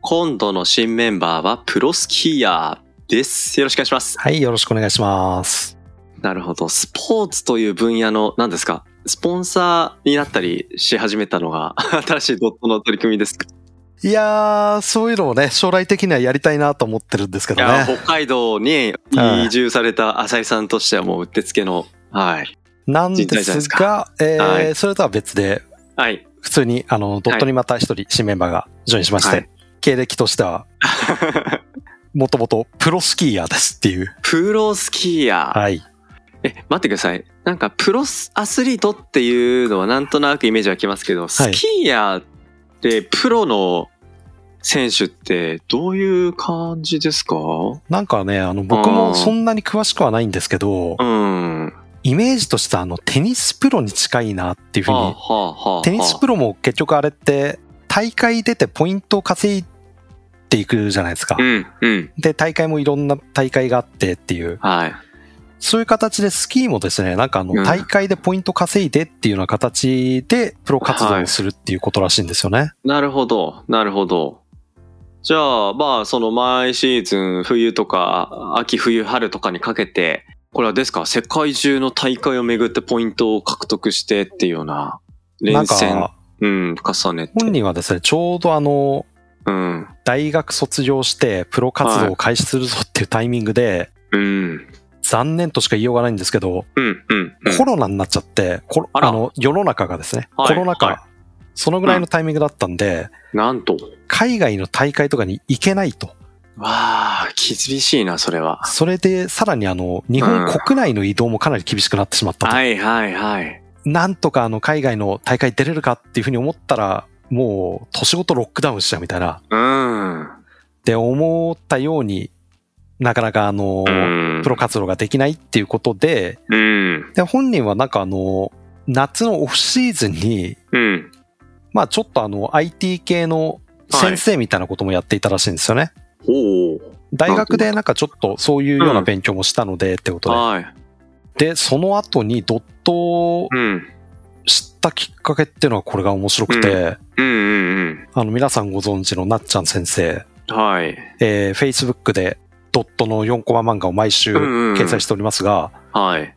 今度の新メンバーはプロスキーヤーです。よろしくお願いします。はい、よろしくお願いします。なるほど。スポーツという分野の、何ですか？スポンサーになったりし始めたのが、新しいドットの取り組みですか？いやー、そういうのをね、将来的にはやりたいなと思ってるんですけどね。北海道にはい移住された浅井さんとしてはもううってつけの、はい。なんですすが、えーはいそれとは別で、はい。普通に、あの、ドットにまた一人新メンバーがジョインしまして、はい経歴としては、もともとプロスキーヤーですっていう。プロスキーヤー。はい。え、待ってください。なんか、プロスアスリートっていうのはなんとなくイメージ湧きますけど、スキーヤーってプロの選手ってどういう感じですか？なんかね、あの、僕もそんなに詳しくはないんですけどう、ん。イメージとしてはあの、テニスプロに近いなっていうふうはあ、に、はあ、はあ。テニスプロも結局あれって、大会出てポイントを稼いでいくじゃないですか。うん、うん。で、大会もいろんな大会があってっていう、はい。そういう形でスキーもですね、なんかあの、うん大会でポイント稼いでっていうような形でプロ活動をするっていうことらしいんですよね。なるほど、なるほど。じゃあ、まあ、その毎シーズン、冬とか、秋、冬、春とかにかけて、これはですか？世界中の大会をめぐってポイントを獲得してっていうような、連戦、か、うん、重ねて。本人はですね、ちょうどあの、うん、大学卒業してプロ活動を開始するぞっていうタイミングで、うん、残念としか言いようがないんですけど、うん、うん。うんコロナになっちゃって、あの、世の中がですね、はいコロナ禍、はいそのぐらいのタイミングだったんで、なんと。海外の大会とかに行けないと。わあ、厳しいな、それは。それで、さらにあの、日本国内の移動もかなり厳しくなってしまったと。はい、はい、はい。なんとかあの、海外の大会出れるかっていうふうに思ったら、もう、年ごとロックダウンしちゃうみたいな。うん。って思ったようになかなかあの、うんプロ活動ができないっていうことで、うん。で、本人はなんかあの、夏のオフシーズンに、うん。まあちょっとあの、IT 系の先生みたいなこともやっていたらしいんですよね。大学でなんかちょっとそういうような勉強もしたのでってことで。はい。で、その後にドットをうん。知ったきっかけっていうのはこれが面白くて。あの皆さんご存知のなっちゃん先生、はい。えー、Facebook でドットの4コマ漫画を毎週掲載しておりますが、はい。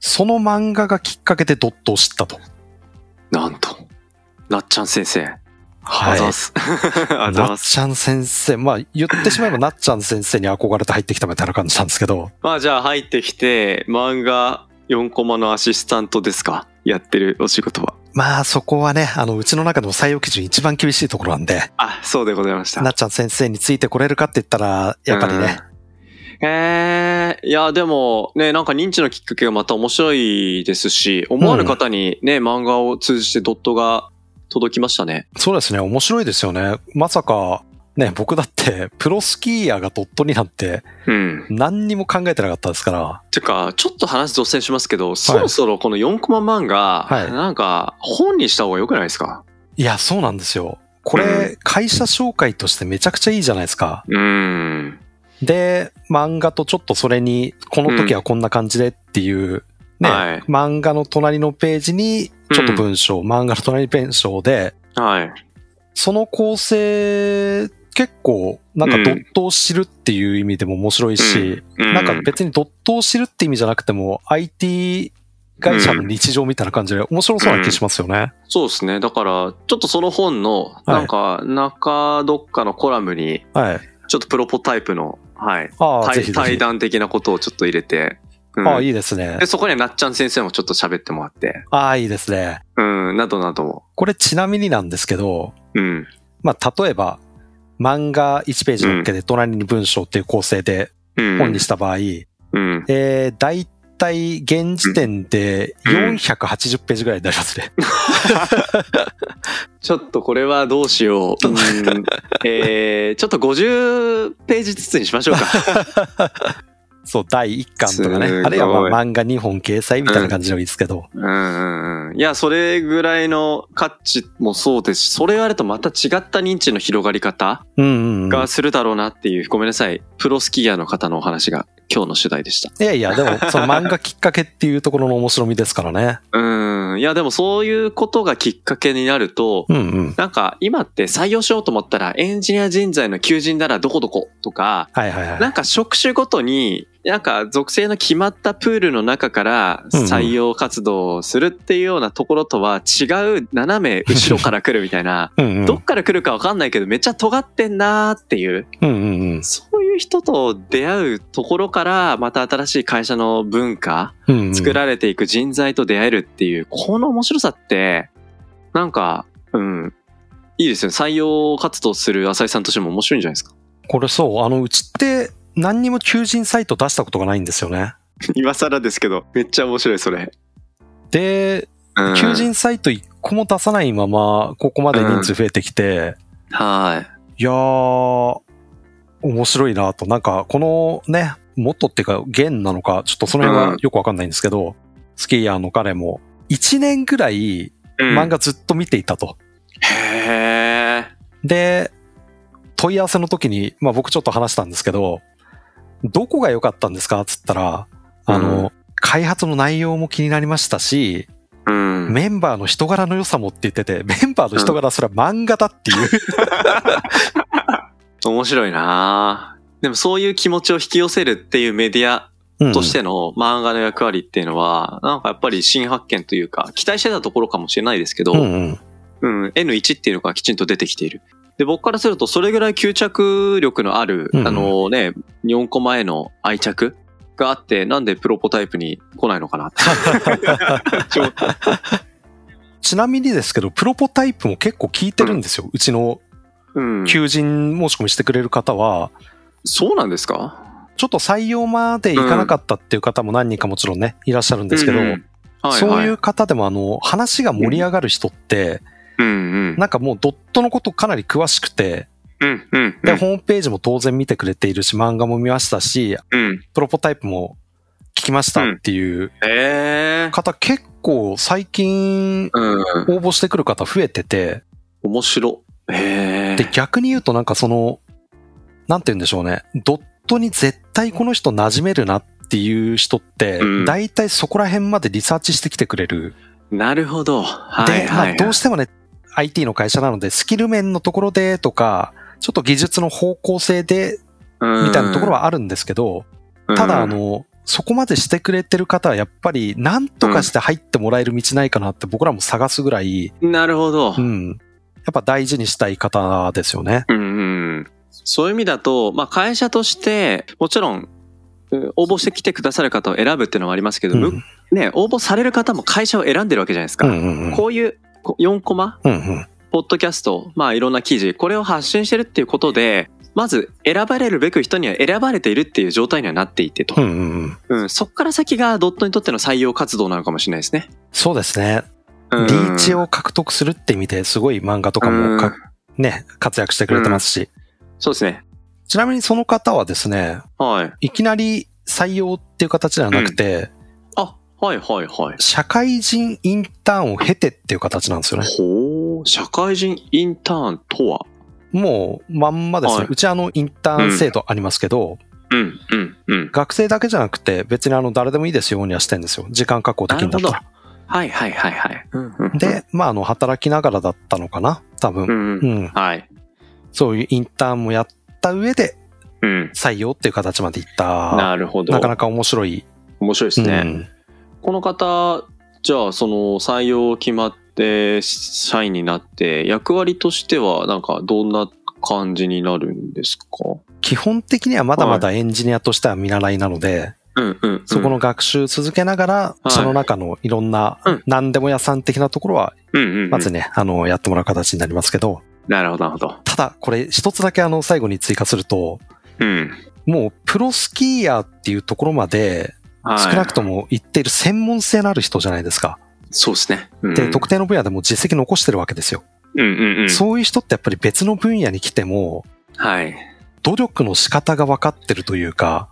その漫画がきっかけでドットを知ったと。なんと。なっちゃん先生。はい。あざっす。あざなっ。ちゃん先生、まあ言ってしまえばなっちゃん先生に憧れて入ってきたみたいな感じなんですけど、まあじゃあ入ってきて、漫画4コマのアシスタントですか？やってるお仕事は。まあそこはね、あのうちの中でも採用基準一番厳しいところなんで、あ、そうでございました。なっちゃん先生についてこれるかって言ったら、やっぱりね、うん。えー、いや、でもね、なんか認知のきっかけがまた面白いですし、思わぬ方にね、漫画を通じてドットが届きましたね。そうですね、面白いですよね。まさか、ね、僕だって プロスキーヤーがドットになんてうん。何にも考えてなかったですから、てか、ちょっと話脱線しますけど、そろそろこの4コマ漫画、はいなんか本にした方が良くないですか？いや、そうなんですよ。これ、会社紹介としてめちゃくちゃいいじゃないですか。うーん。で、漫画とちょっとそれに、この時はこんな感じでっていう、ね、はい漫画の隣のページに、ちょっと文章、漫画の隣に文章で、はい。その構成、結構、なんかうんドットを知るっていう意味でも面白いし、うんなんか別にドットを知るって意味じゃなくても、IT 会社の日常みたいな感じで面白そうな気しますよね。そうですね。だから、ちょっとその本の、いなんか、中どっかのコラムに、はい。ちょっとプロポタイプの、はい。あ。対談的なことをちょっと入れて、うんああ、いいですねで、。そこにはなっちゃん先生もちょっと喋ってもらって、ああ、いいですね。うん、などなども。これちなみになんですけど、うん。まあ、例えば、漫画1ページのっけで隣に文章っていう構成でうん。本にした場合、うん。えー、大たい現時点で480ページぐらいになりますね。ちょっとこれはどうしよう。うんえー、ちょっと50ページずつにしましょうか。そう、第1巻とかね。いあるいはまあ漫画2本掲載みたいな感じでもいいですけど。うんうんうん。いや、それぐらいの価値もそうですし、それあるとまた違った認知の広がり方うんうんうん。がするだろうなっていう、ごめんなさい。プロスキーヤーの方のお話が今日の主題でした。いやいや、でも、その漫画きっかけっていうところの面白みですからね。うん。いや、でもそういうことがきっかけになると、うんうん。なんか今って採用しようと思ったらエンジニア人材の求人ならどこどことか、はいはいはい。なんか職種ごとに、なんか属性の決まったプールの中から採用活動をするっていうようなところとは違う斜め後ろから来るみたいな、うんうん。どっから来るかわかんないけどめっちゃ尖ってんなーっていう、うんうんうん。そういう人と出会うところからまた新しい会社の文化、うんうん作られていく人材と出会えるっていう、この面白さって、なんか、うん、いいですよね。採用活動する浅井さんとしても面白いんじゃないですか？これそう、あの、うちって何にも求人サイト出したことがないんですよね。今更ですけど、めっちゃ面白い、それ。で、うん求人サイト一個も出さないまま、ここまで人数増えてきて、はいやー、面白いなと。なんか、このね、もっていうか、弦なのか、ちょっとその辺はよくわかんないんですけど、スキーヤーの彼も、1年ぐらいい。うん漫画ずっと見ていたと。へー。で、問い合わせの時に、まあ僕ちょっと話したんですけど、どこが良かったんですか？っつったら、あの、う開発の内容も気になりましたし、うん。メンバーの人柄の良さもって言ってて、メンバーの人柄それは漫画だっていう。面白いなでもそういう気持ちを引き寄せるっていうメディアうんとしての漫画の役割っていうのは、なんかやっぱり新発見というか、期待してたところかもしれないですけど、うんうん。うん、N1 っていうのがきちんと出てきている。で、僕からするとそれぐらい吸着力のある、うんあのね、4コマへの愛着があって、なんでプロポタイプに来ないのかなって。ちなみにですけど、プロポタイプも結構聞いてるんですよ。うちのうん。求人申し込みしてくれる方は、そうなんですか？ちょっと採用までいかなかったっていう方も何人かもちろんね、いらっしゃるんですけど、うんうん。はいはい、そういう方でもあの、話が盛り上がる人って、うんうん。なんかもうドットのことかなり詳しくて、うんうんで、ホームページも当然見てくれているし、漫画も見ましたし、うん。プロポタイプも聞きましたっていうええ方結構最近うん。応募してくる方増えてて、面白。へえで、逆に言うとなんかその、なんて言うんでしょうね、ドットに絶対この人馴染めるなっていう人ってうん、大体そこら辺までリサーチしてきてくれる。なるほど。はいで、まあはいはい。どうしてもね、IT の会社なので、スキル面のところでとか、ちょっと技術の方向性で、みたいなところはあるんですけど、ただあ、の、そこまでしてくれてる方はやっぱり何とかして入ってもらえる道ないかなって僕らも探すぐらい、うんなるほど。うん。やっぱ大事にしたい方ですよね。うんうん。そういう意味だと、まあ会社として、もちろん、うん応募してきてくださる方を選ぶっていうのはありますけど、うんむね、応募される方も会社を選んでるわけじゃないですか。うんうんうん。こういうこ4コマ、うんうん。ポッドキャスト、まあいろんな記事、これを発信してるっていうことで、まず選ばれるべく人には選ばれているっていう状態にはなっていてと。うんうんうん。うん、そっから先がドットにとっての採用活動なのかもしれないですね。そうですね。うんリーチを獲得するって意味ですごい漫画とかもかね、活躍してくれてますし。そうですね。ちなみにその方はですね、はい。いきなり採用っていう形ではなくて、あ、はいはいはい。社会人インターンを経てっていう形なんですよね。ほう、社会人インターンとは？もうまんまですね。はいうちあのインターン制度ありますけど、うん、うん、うん。学生だけじゃなくて別にあの誰でもいいですようにはしてんですよ。時間確保できるんだったら。はいはいはいはい。うんうんで、まああの働きながらだったのかな？多分。うん、うんう。ん。はい。そういうインターンもやった上でうん。採用っていう形までいった。なるほど。なかなか面白い。面白いですね。うんこの方、じゃあその採用決まって社員になって役割としてはなんかどんな感じになるんですか？基本的にはまだまだエンジニアとしては見習いなので、うんうん、うん。そこの学習続けながら、はいその中のいろんなうん、何でも屋さん的なところは、うんうんうん、まずね、あの、やってもらう形になりますけど、なるほどなるほど。ただ、これ一つだけあの、最後に追加すると、うん。もう、プロスキーヤーっていうところまで、はい少なくとも言っている専門性のある人じゃないですか。そうですね。うんで、特定の分野でも実績残してるわけですよ。うんうんうん。そういう人ってやっぱり別の分野に来ても、はい。努力の仕方が分かってるというか、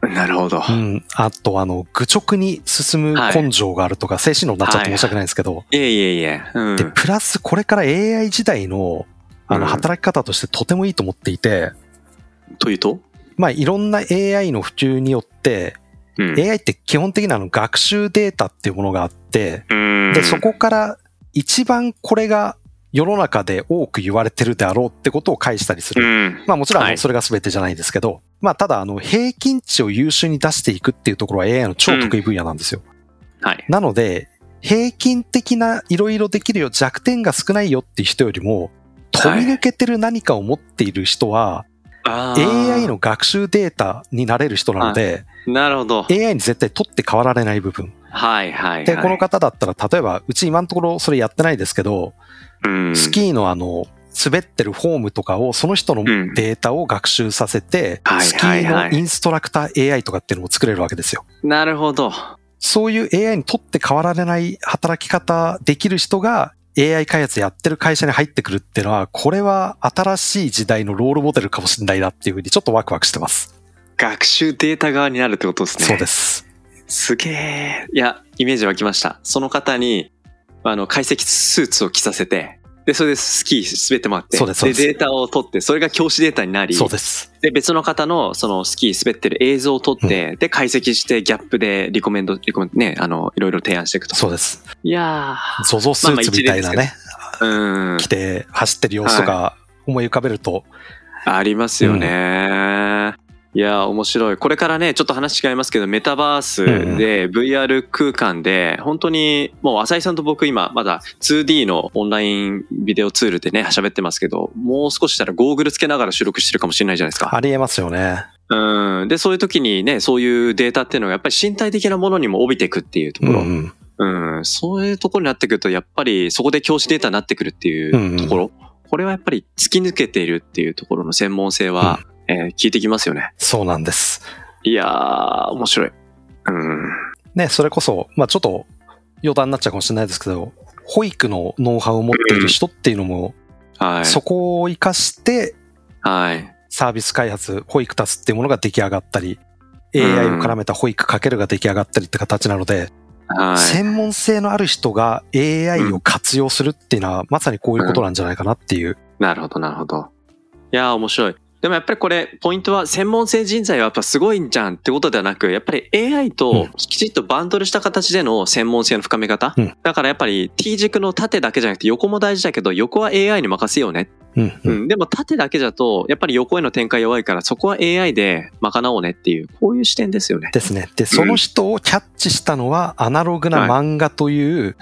なるほど。うん、あとあの、愚直に進む根性があるとか、精神論になっちゃって申し訳ないんですけど、いえいえいえ。うん。で、プラスこれから AI 時代の、あの、うん働き方としてとてもいいと思っていて、というと？まあ、いろんな AI の普及によって、うん。AI って基本的なあの学習データっていうものがあって、うんで、そこから一番これが世の中で多く言われてるであろうってことを返したりすうる。ん。まあもちろんそれが全てじゃないですけど、まあただあの平均値を優秀に出していくっていうところは AI の超得意分野なんですよ。はい。なので、平均的ないろいろできるよ、弱点が少ないよっていう人よりも、飛び抜けてる何かを持っている人は、AI の学習データになれる人なので、なるほど。AI に絶対取って変わられない部分。はいはいはい。で、この方だったら、例えば、うち今のところそれやってないですけど、うん、スキーのあの、滑ってるフォームとかを、その人のうんデータを学習させて、はいスキーのインストラクター AI とかっていうのも作れるわけですよ。なるほど。そういう AI に取って変わられない働き方できる人が AI 開発やってる会社に入ってくるっていうのは、これは新しい時代のロールモデルかもしれないなっていうふうにちょっとワクワクしてます。学習データ側になるってことですね。そうです。すげえ。いや、イメージ湧きました。その方に、あの、解析スーツを着させて、で、それでスキー滑ってもらって、そうですですデータを取って、それが教師データになり、そうです。で、別の方の、そのスキー滑ってる映像を撮って、で、解析して、ギャップでリコメンド、リコメンドね、あの、いろいろ提案していくと。そうです。いやゾゾスーツみたいなね、ー、うん着。て走ってる様子とか思い浮かべると、ありますよね。いや、面白い。これからね、ちょっと話違いますけど、メタバースで VR 空間で、本当に、もう浅井さんと僕今、まだ 2D のオンラインビデオツールでね、喋ってますけど、もう少ししたらゴーグルつけながら収録してるかもしれないじゃないですか。ありえますよね。うん。で、そういう時にね、そういうデータっていうのがやっぱり身体的なものにも帯びていくっていうところ。うんうん。うん、そういうところになってくると、やっぱりそこで教師データになってくるっていうところ。これはやっぱり突き抜けているっていうところの専門性は、えー聞いてきますよね。そうなんです。いやー、面白い。うん。ね、それこそ、まあちょっと余談になっちゃうかもしれないですけど、保育のノウハウを持っている人っていうのも、はい。そこを活かしてはい。サービス開発、保育タスっていうものが出来上がったり、うん AI を絡めた保育かけるが出来上がったりって形なので、はい。専門性のある人が AI を活用するっていうのは、まさにこういうことなんじゃないかなっていう。なるほど、なるほど。いやー、面白い。でもやっぱりこれ、ポイントは専門性人材はやっぱすごいんじゃんってことではなく、やっぱり AI ときちっとバンドルした形での専門性の深め方。うんだからやっぱり T 軸の縦だけじゃなくて横も大事だけど、横は AI に任せようね。うんううんん。でも縦だけだと、やっぱり横への展開弱いから、そこは AI で賄おうねっていう、こういう視点ですよね。ですね。で、その人をキャッチしたのは、アナログな漫画という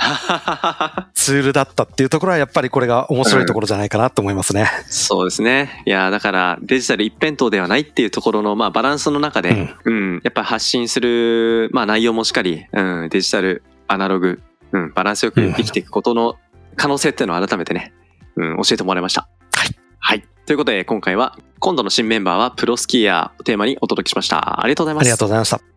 ツールだったっていうところは、やっぱりこれが面白いところじゃないかなと思いますね。そうですね。いや、だからデジタル一辺倒ではないっていうところの、まあバランスの中で、うん、やっぱり発信する、まあ内容もしっかり、うん、デジタル、アナログ、うん、バランスよく生きていくことの可能性っていうのを改めてね、うん、教えてもらいました。はい。はい。ということで、今回は、今度の新メンバーはプロスキーヤーをテーマにお届けしました。ありがとうございます。ありがとうございました。